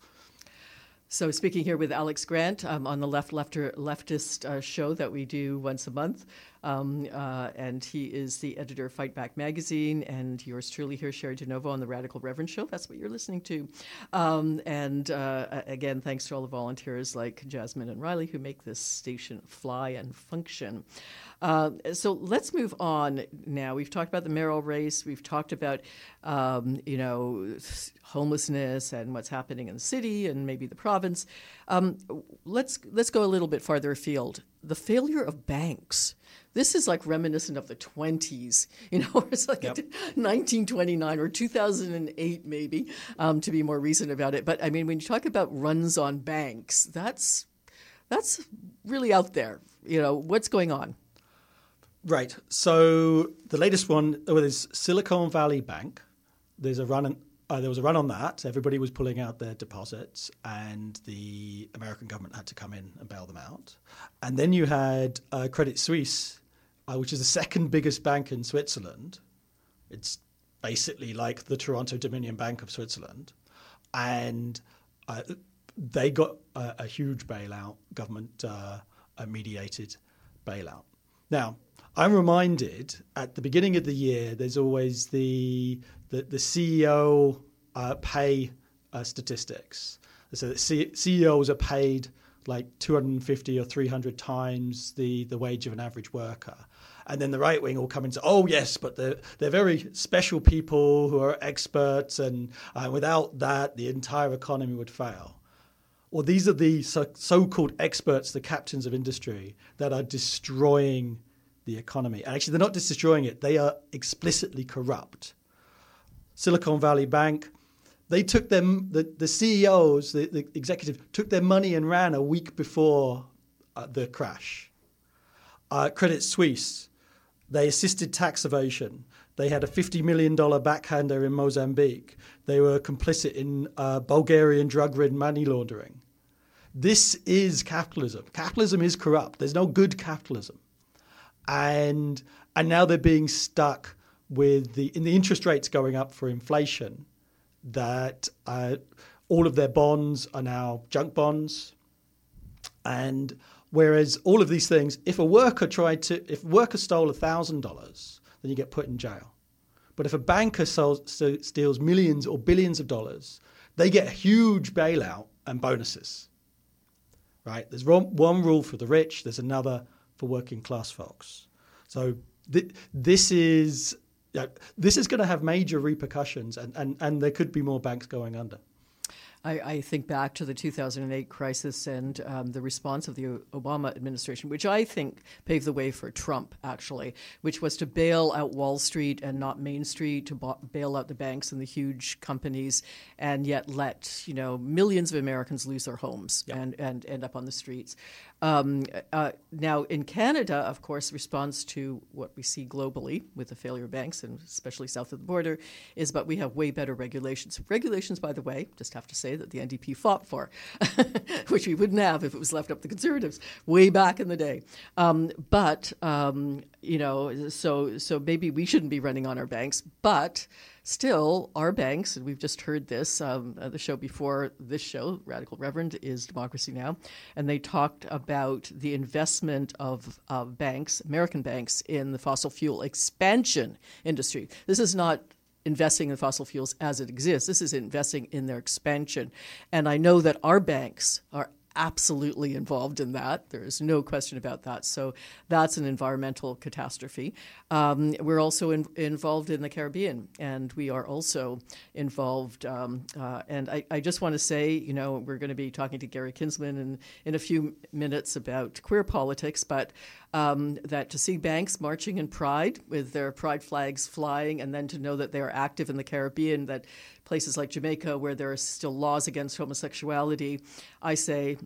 So, speaking here with Alex Grant um, on the Left Lefter, Leftist uh, show that we do once a month. Um, uh, and he is the editor of Fight Back magazine, and yours truly here, Cheri DiNovo, on the Radical Reverend show. That's what you're listening to. Um, and uh, again, thanks to all the volunteers like Jasmine and Riley who make this station fly and function. Uh, so let's move on now. We've talked about the mayoral race. We've talked about, um, you know, homelessness and what's happening in the city and maybe the province. Um, let's let's go a little bit farther afield. The failure of banks. This is like reminiscent of the 20s, you know, it's like yep. 1929 or 2008, maybe, um, to be more recent about it. But I mean, when you talk about runs on banks, that's that's really out there. You know, what's going on? Right. So the latest one oh, is Silicon Valley Bank. There's a run uh, there was a run on that. Everybody was pulling out their deposits, and the American government had to come in and bail them out. And then you had uh, Credit Suisse, uh, which is the second biggest bank in Switzerland. It's basically like the Toronto Dominion Bank of Switzerland, and uh, they got a, a, huge bailout, government uh, mediated bailout. Now, I'm reminded at the beginning of the year, there's always the the, the CEO uh, pay uh, statistics. So that C- CEOs are paid like 250 or 300 times the, the wage of an average worker. And then the right wing will come and say, oh, yes, but they're, they're very special people who are experts, and uh, without that, the entire economy would fail. Well, these are the so called experts, the captains of industry, that are destroying the economy. And actually, they're not just destroying it, they are explicitly corrupt. Silicon Valley Bank, they took them, the, the CEOs, the, the executive, took their money and ran a week before uh, the crash. Uh, Credit Suisse, they assisted tax evasion. They had a $50 million backhander in Mozambique. They were complicit in uh, Bulgarian drug rid money laundering. This is capitalism. Capitalism is corrupt. There's no good capitalism and and now they're being stuck with the in the interest rates going up for inflation. That uh, all of their bonds are now junk bonds, and whereas all of these things, if a worker tried to, if a worker stole thousand dollars, then you get put in jail. But if a banker steals millions or billions of dollars, they get a huge bailout and bonuses. Right? There's one rule for the rich. There's another for working class folks. So th- this is this is going to have major repercussions, and, and, and there could be more banks going under. I, I, think back to the 2008 crisis and um, the response of the Obama administration, which I think paved the way for Trump, actually, which was to bail out Wall Street and not Main Street, to ba- bail out the banks and the huge companies, and yet let you know millions of Americans lose their homes yep. and, and end up on the streets. Um, uh, now, in Canada, of course, response to what we see globally with the failure of banks, and especially south of the border, is but we have way better regulations. Regulations, by the way, just have to say that the NDP fought for, which we wouldn't have if it was left up to the conservatives way back in the day. Um, but um, you know, so so maybe we shouldn't be running on our banks, but still, our banks, and we've just heard this, um, the show before this show, Radical Reverend, is Democracy Now! And they talked about the investment of uh, banks, American banks, in the fossil fuel expansion industry. This is not investing in fossil fuels as it exists. This is investing in their expansion. And I know that our banks are absolutely involved in that. There is no question about that. So that's an environmental catastrophe. Um, we're also in, involved in the Caribbean, and we are also involved. Um, uh, and I, I, just want to say, you know, we're going to be talking to Gary Kinsman in, in a few minutes about queer politics, but um, that to see banks marching in pride with their pride flags flying, and then to know that they are active in the Caribbean, that places like Jamaica, where there are still laws against homosexuality, I say,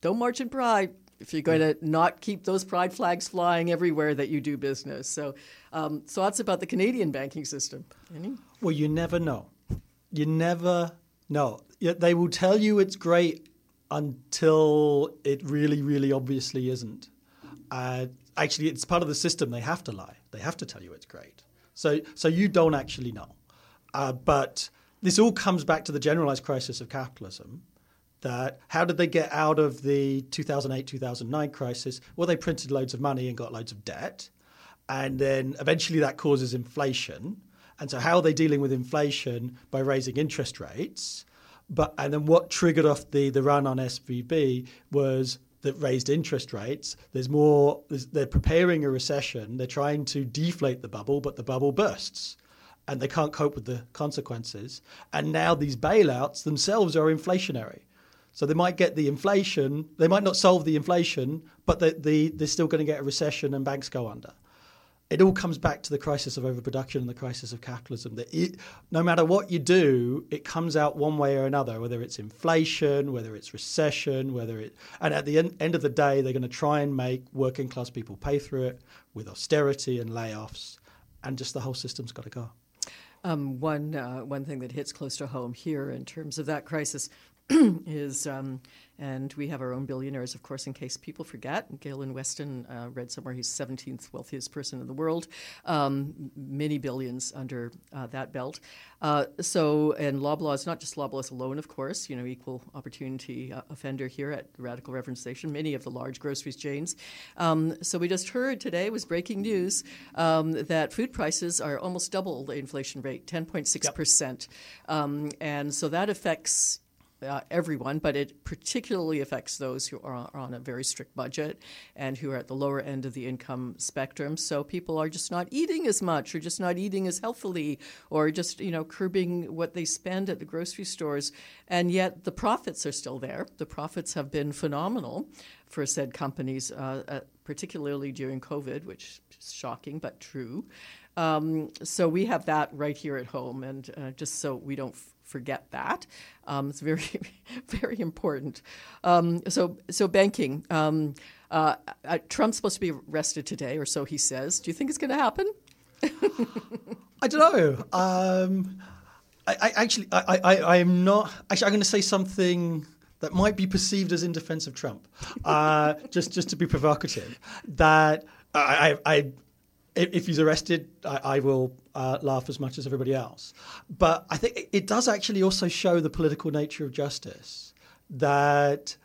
don't march in pride if you're going to not keep those pride flags flying everywhere that you do business. So, um, thoughts about the Canadian banking system? Any? Well, you never know. You never know. They will tell you it's great until it really, really obviously isn't. Uh, actually, it's part of the system. They have to lie. They have to tell you it's great. So, so you don't actually know. Uh, but this all comes back to the generalized crisis of capitalism. That how did they get out of the 2008 2009 crisis? Well, they printed loads of money and got loads of debt. And then eventually that causes inflation. And so, how are they dealing with inflation? By raising interest rates. But, and then what triggered off the, the run on SVB was that raised interest rates. There's more, there's, they're preparing a recession. They're trying to deflate the bubble, but the bubble bursts and they can't cope with the consequences. And now these bailouts themselves are inflationary. So they might get the inflation, they might not solve the inflation, but the, the, they're still going to get a recession and banks go under it all comes back to the crisis of overproduction and the crisis of capitalism. That it, no matter what you do, it comes out one way or another, whether it's inflation, whether it's recession, whether it. And at the end, end of the day, they're going to try and make working class people pay through it with austerity and layoffs, and just the whole system's got to go. Um, one uh, one thing that hits close to home here in terms of that crisis is, um, and we have our own billionaires, of course, in case people forget. Galen Weston uh, read somewhere he's 17th wealthiest person in the world, um, many billions under uh, that belt. Uh, so, and Loblaw is not just Loblaw alone, of course, you know, equal opportunity uh, offender here at Radical Reverend Station, many of the large groceries chains. Um, so, we just heard today was breaking news um, that food prices are almost double the inflation rate, 10.6%. Yep. Um, and so that affects uh, everyone, but it particularly affects those who are on a very strict budget and who are at the lower end of the income spectrum. So people are just not eating as much, or just not eating as healthily, or just you know curbing what they spend at the grocery stores. And yet the profits are still there. The profits have been phenomenal for said companies, uh, uh, particularly during COVID, which is shocking but true. Um, so we have that right here at home, and uh, just so we don't forget that. Um, it's very, very important. Um, so, so banking. Um, uh, uh, Trump's supposed to be arrested today, or so he says. Do you think it's going to happen? I don't know. Um, I, I, actually, I, I, I am not. Actually, I'm going to say something that might be perceived as in defense of Trump, uh, just just to be provocative. That I, I, if he's arrested, I, I will uh, laugh as much as everybody else. But I think it does actually also show the political nature of justice. That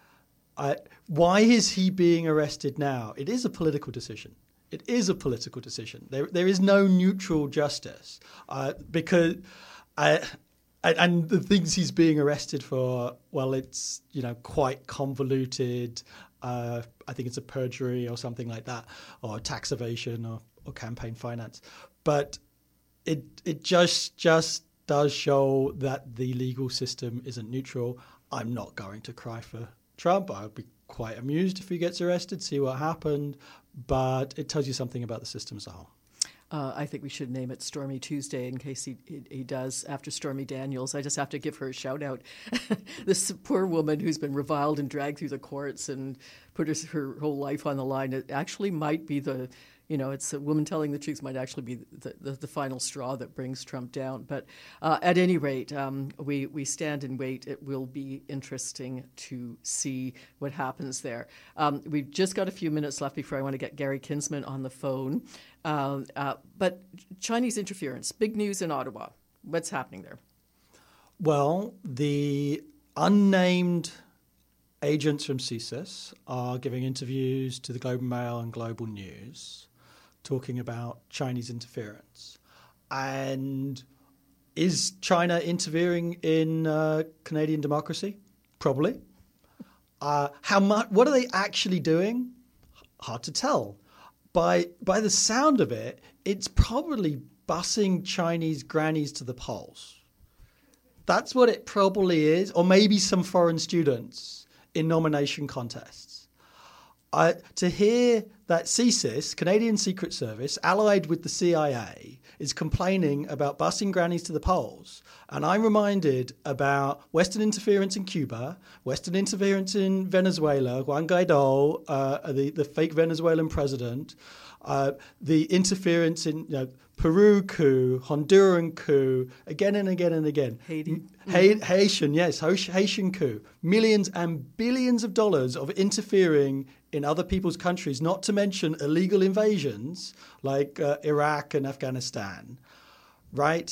I, why is he being arrested now? It is a political decision. It is a political decision. There, there is no neutral justice uh, because. I, and the things he's being arrested for, well, it's you know quite convoluted. Uh, I think it's a perjury or something like that, or tax evasion or or campaign finance. But it it just just does show that the legal system isn't neutral. I'm not going to cry for Trump. I'd be quite amused if he gets arrested, see what happened. But it tells you something about the system as a whole. Uh, I think we should name it Stormy Tuesday in case he, he, he, does after Stormy Daniels. I just have to give her a shout out. this poor woman who's been reviled and dragged through the courts and put her, her whole life on the line. It actually might be the you know, it's a woman telling the truth might actually be the, the, the final straw that brings Trump down. But uh, at any rate, um, we, we stand and wait. It will be interesting to see what happens there. Um, we've just got a few minutes left before I want to get Gary Kinsman on the phone. Uh, uh, but Chinese interference, big news in Ottawa. What's happening there? Well, the unnamed agents from CSIS are giving interviews to the Globe and Mail and Global News talking about Chinese interference. And is China interfering in uh, Canadian democracy? Probably. Uh, how much? What are they actually doing? Hard to tell. By by the sound of it, it's probably busing Chinese grannies to the polls. That's what it probably is, or maybe some foreign students in nomination contests. Uh, to hear that CSIS, Canadian Secret Service, allied with the CIA, is complaining about busing grannies to the polls. And I'm reminded about Western interference in Cuba, Western interference in Venezuela, Juan Guaido, uh, the, the fake Venezuelan president, uh, the interference in you know, Peru coup, Honduran coup, again and again and again. Haiti. Ha- Haitian, yes, Haitian coup. Millions and billions of dollars of interfering in other people's countries, not to mention illegal invasions like uh, Iraq and Afghanistan, right?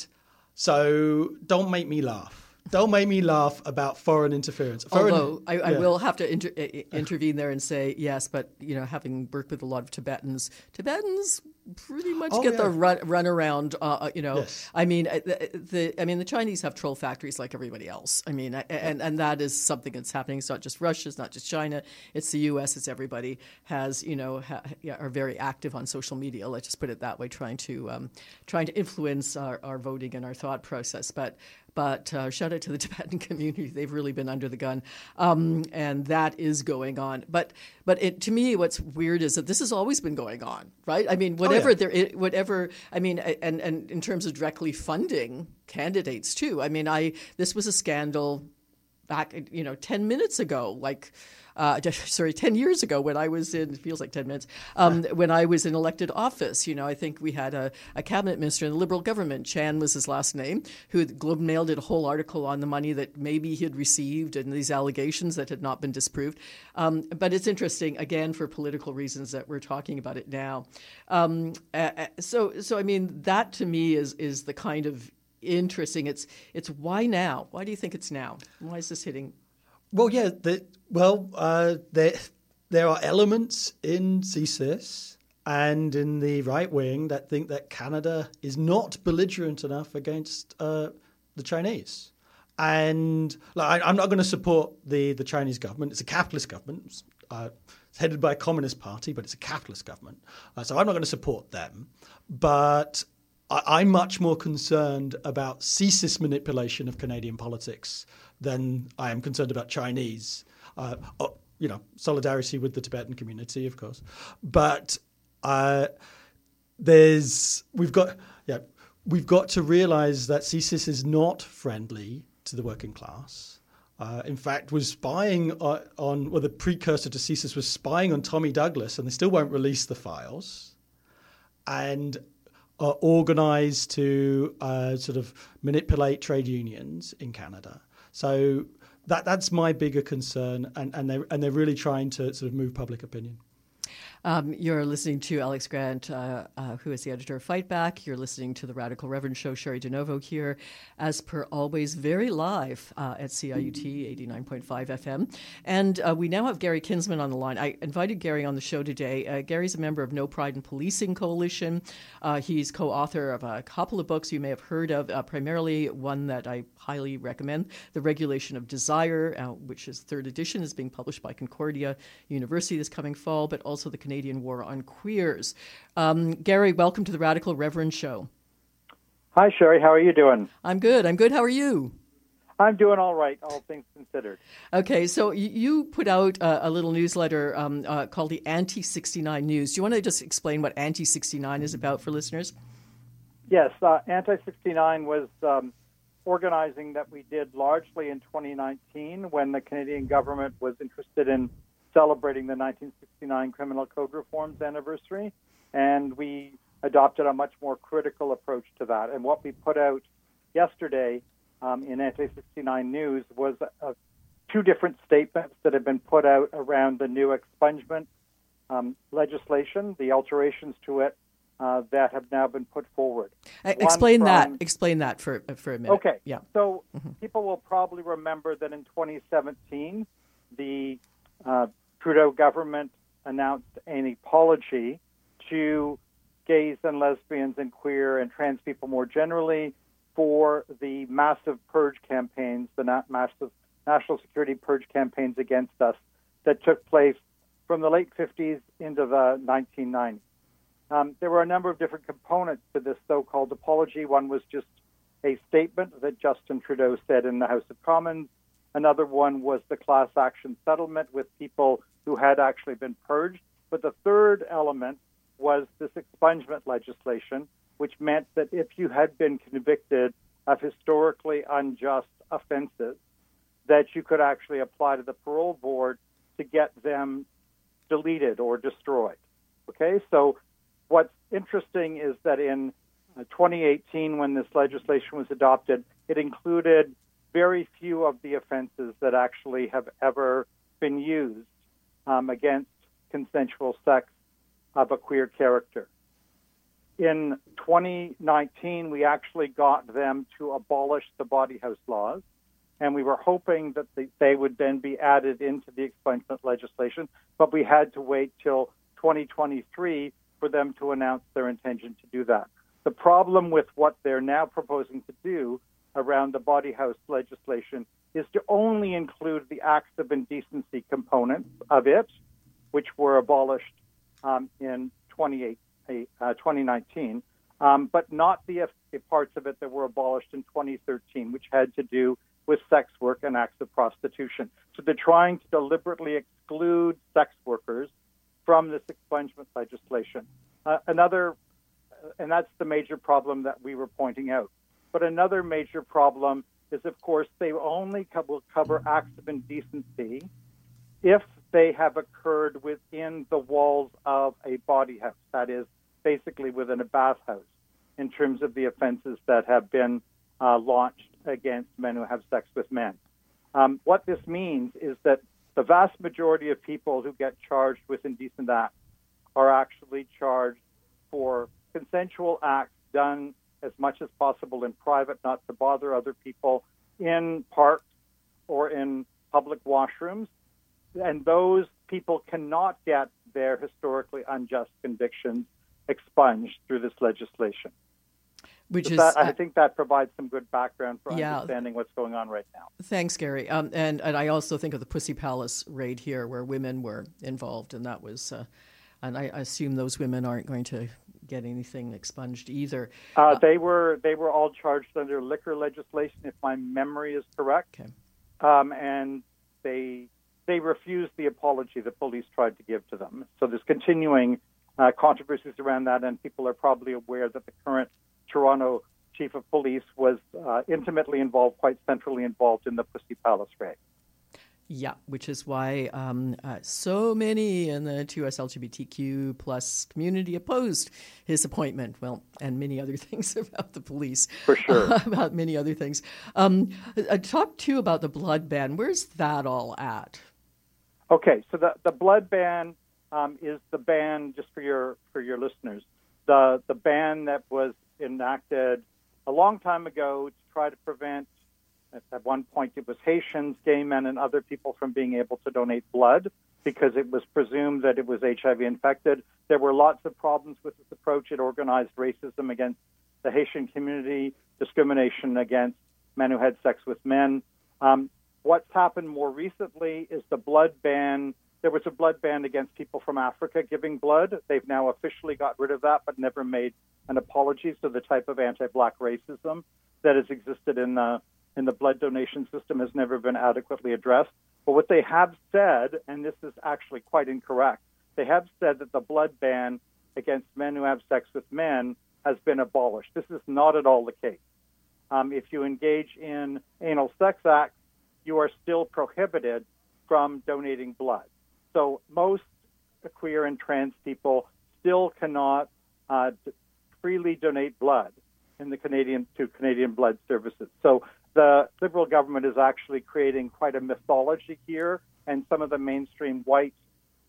So don't make me laugh. Don't make me laugh about foreign interference. Foreign, Although I, I will have to inter- intervene there and say yes, but you know, having worked with a lot of Tibetans, Tibetans pretty much oh, get yeah. the run, run around. Uh, uh, you know, yes. I mean, uh, the, the, I mean, the Chinese have troll factories like everybody else. I mean, and and that is something that's happening. It's not just Russia, it's not just China, it's the U.S. It's everybody has you know ha, yeah, are very active on social media. Let's just put it that way, trying to um, trying to influence our, our voting and our thought process. But but uh, shout out to the Tibetan community; they've really been under the gun, um, and that is going on. But but it, to me, what's weird is that this has always been going on, right? I mean, whatever oh, yeah. there, whatever. I mean, and and in terms of directly funding candidates too. I mean, I this was a scandal back, you know, 10 minutes ago, like, uh, sorry, 10 years ago when I was in, it feels like 10 minutes, um, when I was in elected office. You know, I think we had a, a, cabinet minister in the Liberal government, Chan was his last name, who the Globe Mail did a whole article on the money that maybe he had received and these allegations that had not been disproved. Um, but it's interesting, again, for political reasons that we're talking about it now. Um, uh, so, so I mean, that to me is, is the kind of interesting. It's it's why now? Why do you think it's now? Why is this hitting? Well, yeah, the, well, uh, there there are elements in CSIS and in the right wing that think that Canada is not belligerent enough against uh, the Chinese. And like, I, am not going to support the, the Chinese government. It's a capitalist government. Uh, it's headed by a communist party, but it's a capitalist government. Uh, so I'm not going to support them. But I, am much more concerned about CSIS manipulation of Canadian politics than I am concerned about Chinese. Uh, uh, you know, solidarity with the Tibetan community, of course, but uh, there's we've got yeah we've got to realize that CSIS is not friendly to the working class. Uh, in fact, was spying on, on, well, the precursor to CSIS was spying on Tommy Douglas, and they still won't release the files. And uh, organized to uh, sort of manipulate trade unions in Canada. So that that's my bigger concern, and, and they and they're really trying to sort of move public opinion. Um, you're listening to Alex Grant, uh, uh, who is the editor of Fight Back. You're listening to the Radical Reverend Show, Cheri DiNovo here, as per always, very live uh, at CIUT 89.5 FM. And uh, we now have Gary Kinsman on the line. I invited Gary on the show today. Uh, Gary's a member of No Pride in Policing Coalition. Uh, he's co author of a couple of books you may have heard of, primarily one that I highly recommend The Regulation of Desire, which is third edition, is being published by Concordia University this coming fall, but also the Canadian Canadian War on Queers. Um, Gary, welcome to the Radical Reverend Show. Hi, Cheri. How are you doing? I'm good. I'm good. How are you? I'm doing all right, all things considered. Okay, so you put out a, a little newsletter um, uh, called the Anti 69 News. Do you want to just explain what Anti 69 is about for listeners? Yes, uh, Anti 69 was um, organizing that we did largely in 2019 when the Canadian government was interested in celebrating the 1969 Criminal Code Reforms anniversary, and we adopted a much more critical approach to that. And what we put out yesterday um, in Anti 69 News was uh, two different statements that have been put out around the new expungement um, legislation, the alterations to it. Uh, that have now been put forward. explain from, that. Explain that for for a minute. Okay. Yeah. So mm-hmm. people will probably remember that in 2017, the uh, Trudeau government announced an apology to gays and lesbians and queer and trans people more generally for the massive purge campaigns, the massive national security purge campaigns against us that took place from the late 50s into the 1990s. Um, there were a number of different components to this so-called apology. One was just a statement that Justin Trudeau said in the House of Commons. Another one was the class action settlement with people who had actually been purged. But the third element was this expungement legislation, which meant that if you had been convicted of historically unjust offenses, that you could actually apply to the parole board to get them deleted or destroyed. Okay, so what's interesting is that in uh, 2018, when this legislation was adopted, it included very few of the offenses that actually have ever been used um, against consensual sex of a queer character. In 2019, we actually got them to abolish the bawdy house laws, and we were hoping that they would then be added into the expungement legislation, but we had to wait till 2023 for them to announce their intention to do that. The problem with what they're now proposing to do around the bawdy house legislation is to only include the acts of indecency components of it, which were abolished um, in uh, 2019, um, but not the, the parts of it that were abolished in 2013, which had to do with sex work and acts of prostitution. So they're trying to deliberately exclude sex workers from this expungement legislation. Uh, another, uh, and that's the major problem that we were pointing out. But another major problem is, of course, they only will cover acts of indecency if they have occurred within the walls of a bawdy house, that is, basically within a bathhouse, in terms of the offenses that have been uh, launched against men who have sex with men. Um, what this means is that the vast majority of people who get charged with indecent acts are actually charged for consensual acts done as much as possible in private, not to bother other people, in parks or in public washrooms. And those people cannot get their historically unjust convictions expunged through this legislation. Which So is, that, I uh, think that provides some good background for Yeah. understanding what's going on right now. Thanks, Gary. Um, and and I also think of the Pussy Palace raid here, where women were involved, and that was, uh, and I assume those women aren't going to get anything expunged either. Uh, they were they were all charged under liquor legislation, if my memory is correct. Okay. Um, and they they refused the apology the police tried to give to them. So there's continuing uh, controversies around that, and people are probably aware that the current Toronto chief of police was uh, intimately involved, quite centrally involved in the Pussy Palace raid. Yeah, which is why um, uh, so many in the 2S LGBTQ plus community opposed his appointment. Well, and many other things about the police. For sure. about many other things. Um, uh, talk too about the blood ban. Where's that all at? Okay, so the, the blood ban um, is the ban just for your for your listeners. The the ban that was enacted a long time ago to try to prevent. At one point, it was Haitians, gay men, and other people from being able to donate blood because it was presumed that it was HIV infected. There were lots of problems with this approach. It organized racism against the Haitian community, discrimination against men who had sex with men. Um, what's happened more recently is the blood ban. There was a blood ban against people from Africa giving blood. They've now officially got rid of that, but never made an apology. So the type of anti-black racism that has existed in the in the blood donation system has never been adequately addressed. But what they have said, and this is actually quite incorrect, they have said that the blood ban against men who have sex with men has been abolished. This is not at all the case. Um, if you engage in anal sex acts, you are still prohibited from donating blood. So most queer and trans people still cannot uh, freely donate blood in the Canadian to Canadian Blood Services. So the Liberal government is actually creating quite a mythology here, and some of the mainstream white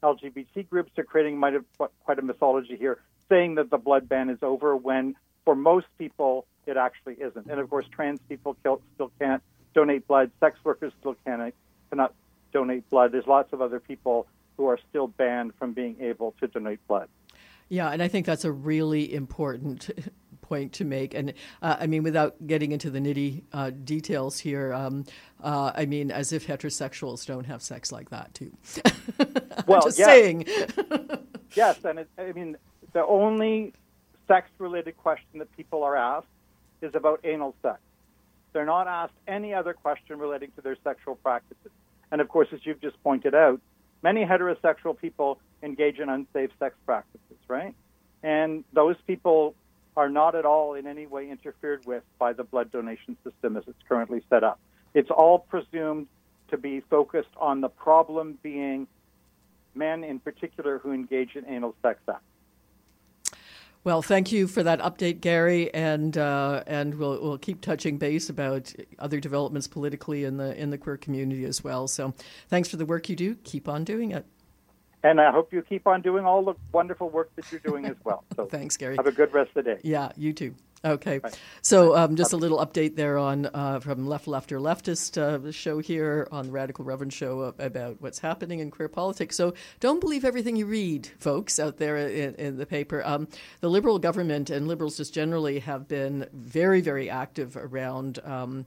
LGBT groups are creating quite a mythology here, saying that the blood ban is over when for most people it actually isn't. And of course, trans people still can't donate blood. Sex workers still can't, cannot donate blood. There's lots of other people who are still banned from being able to donate blood. Yeah, and I think that's a really important point to make. And uh, I mean, without getting into the nitty uh, details here, um, uh, I mean, as if heterosexuals don't have sex like that too. Well, just yeah. saying. Yes, and it, I mean the only sex-related question that people are asked is about anal sex. They're not asked any other question relating to their sexual practices. And of course, as you've just pointed out, many heterosexual people engage in unsafe sex practices, right? And those people are not at all in any way interfered with by the blood donation system as it's currently set up. It's all presumed to be focused on the problem being men in particular who engage in anal sex acts. Well, thank you for that update, Gary, and uh, and we'll we'll keep touching base about other developments politically in the in the queer community as well. So, thanks for the work you do. Keep on doing it. And I hope you keep on doing all the wonderful work that you're doing as well. So Thanks, Gary. have a good rest of the day. Yeah, you too. Okay, so um, just a little update there on uh, from Left Lefter Leftist uh, show here on the Radical Reverend show about what's happening in queer politics. So don't believe everything you read, folks, out there in, in the paper. Um, the Liberal government and Liberals just generally have been very, very active around. Um,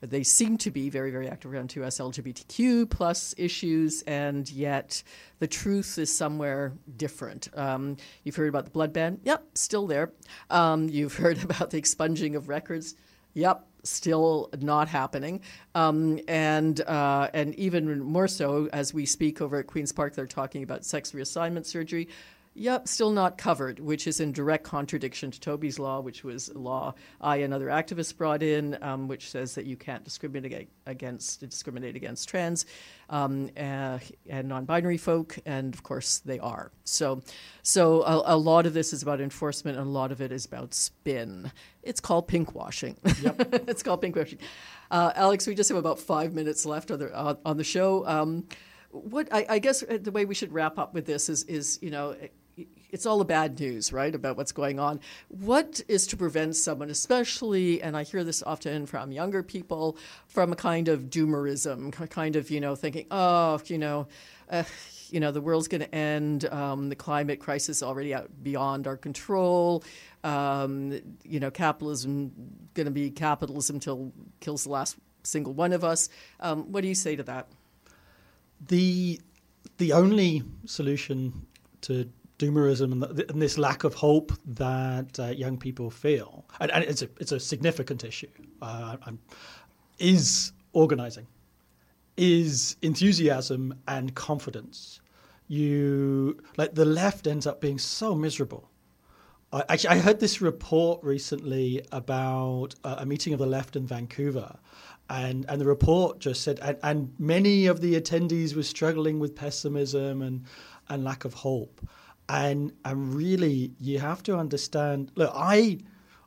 they seem to be very, very active around 2S LGBTQ plus issues, and yet the truth is somewhere different. Um, you've heard about the blood ban. Yep, still there. Um, you've heard about the expunging of records. Yep, still not happening. Um, and uh, and even more so as we speak over at Queen's Park, they're talking about sex reassignment surgery. Yep, still not covered, which is in direct contradiction to Toby's law, which was a law I and other activists brought in, um, which says that you can't discriminate against discriminate against trans um, uh, and non-binary folk, and of course they are. So, so a, a, lot of this is about enforcement, and a lot of it is about spin. It's called pinkwashing. Yep. it's called pinkwashing. Uh, Alex, we just have about five minutes left on the uh, on the show. Um, what I, I, guess uh, the way we should wrap up with this is, is you know, it's all the bad news, right, about what's going on. What is to prevent someone, especially, and I hear this often from younger people, from a kind of doomerism, kind of, you know, thinking, oh, you know, uh, you know, the world's going to end. Um, the climate crisis already out beyond our control. Um, you know, capitalism going to be capitalism till kills the last single one of us. Um, what do you say to that? The the only solution to doomerism and, and, this lack of hope that uh, young people feel, and, and, it's a it's a significant issue, uh, is organizing, is enthusiasm and confidence. You like the left ends up being so miserable. I, actually, I heard this report recently about uh, a meeting of the left in Vancouver, and and the report just said, and, and many of the attendees were struggling with pessimism and and lack of hope and and really you have to understand look i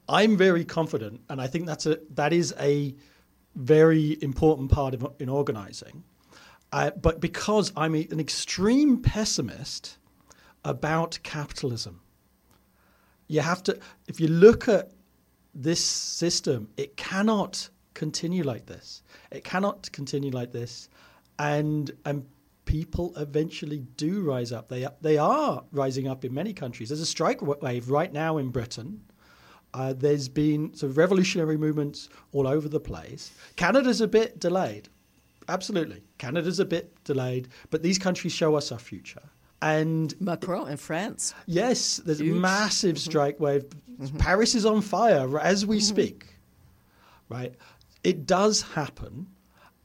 i'm very confident and i think that's a that is a very important part of in organizing. Uh, but because i'm a, an extreme pessimist about capitalism you have to if you look at this system it cannot continue like this. It cannot continue like this. And and people eventually do rise up. They they are rising up in many countries. There's a strike wave right now in Britain. Uh, there's been sort of revolutionary movements all over the place. Canada's a bit delayed, absolutely. Canada's a bit delayed, but these countries show us our future. And Macron in France. Yes, there's Huge. a massive mm-hmm. strike wave. Mm-hmm. Paris is on fire as we mm-hmm. speak. Right, it does happen,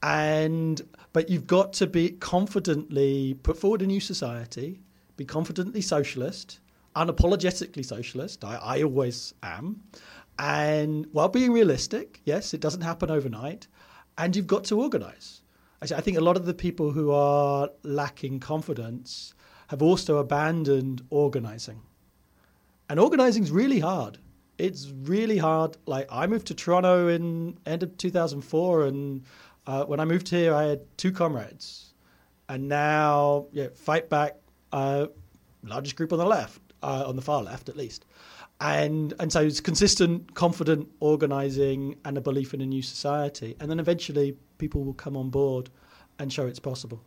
and but you've got to be confidently put forward a new society, be confidently socialist, unapologetically socialist. I, I always am. And while being realistic, yes, it doesn't happen overnight. And you've got to organize. I think a lot of the people who are lacking confidence have also abandoned organizing. And organizing is really hard. It's really hard. Like I moved to Toronto in end of 2004 and uh, when I moved here, I had two comrades, and now yeah, fight back. Uh, largest group on the left, uh, on the far left at least, and and so it's consistent, confident organising and a belief in a new society, and then eventually people will come on board and show it's possible.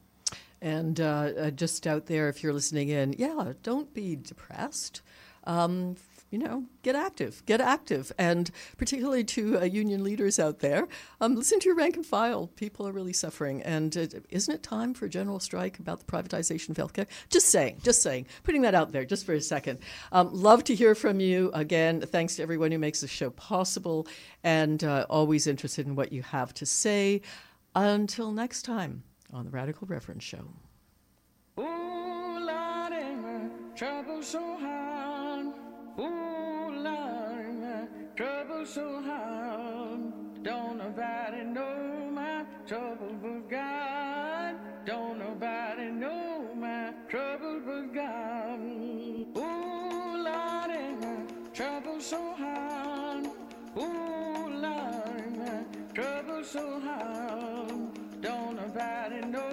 And uh, uh just out there, if you're listening in, yeah, don't be depressed. Um, you know, get active, get active. And particularly to uh, union leaders out there, um, listen to your rank and file. People are really suffering. And uh, isn't it time for a general strike about the privatization of healthcare? Just saying, just saying, putting that out there just for a second. Um, love to hear from you. Again, thanks to everyone who makes the show possible and uh, always interested in what you have to say. Until next time on the Radical Reverend Show. Lord, trouble so hard. Ooh, Lord, trouble so hard. Don't nobody know my trouble but God. Don't nobody know my trouble was gone. Ooh, Lord, trouble so hard. Ooh, Lord, trouble so hard. Don't nobody know.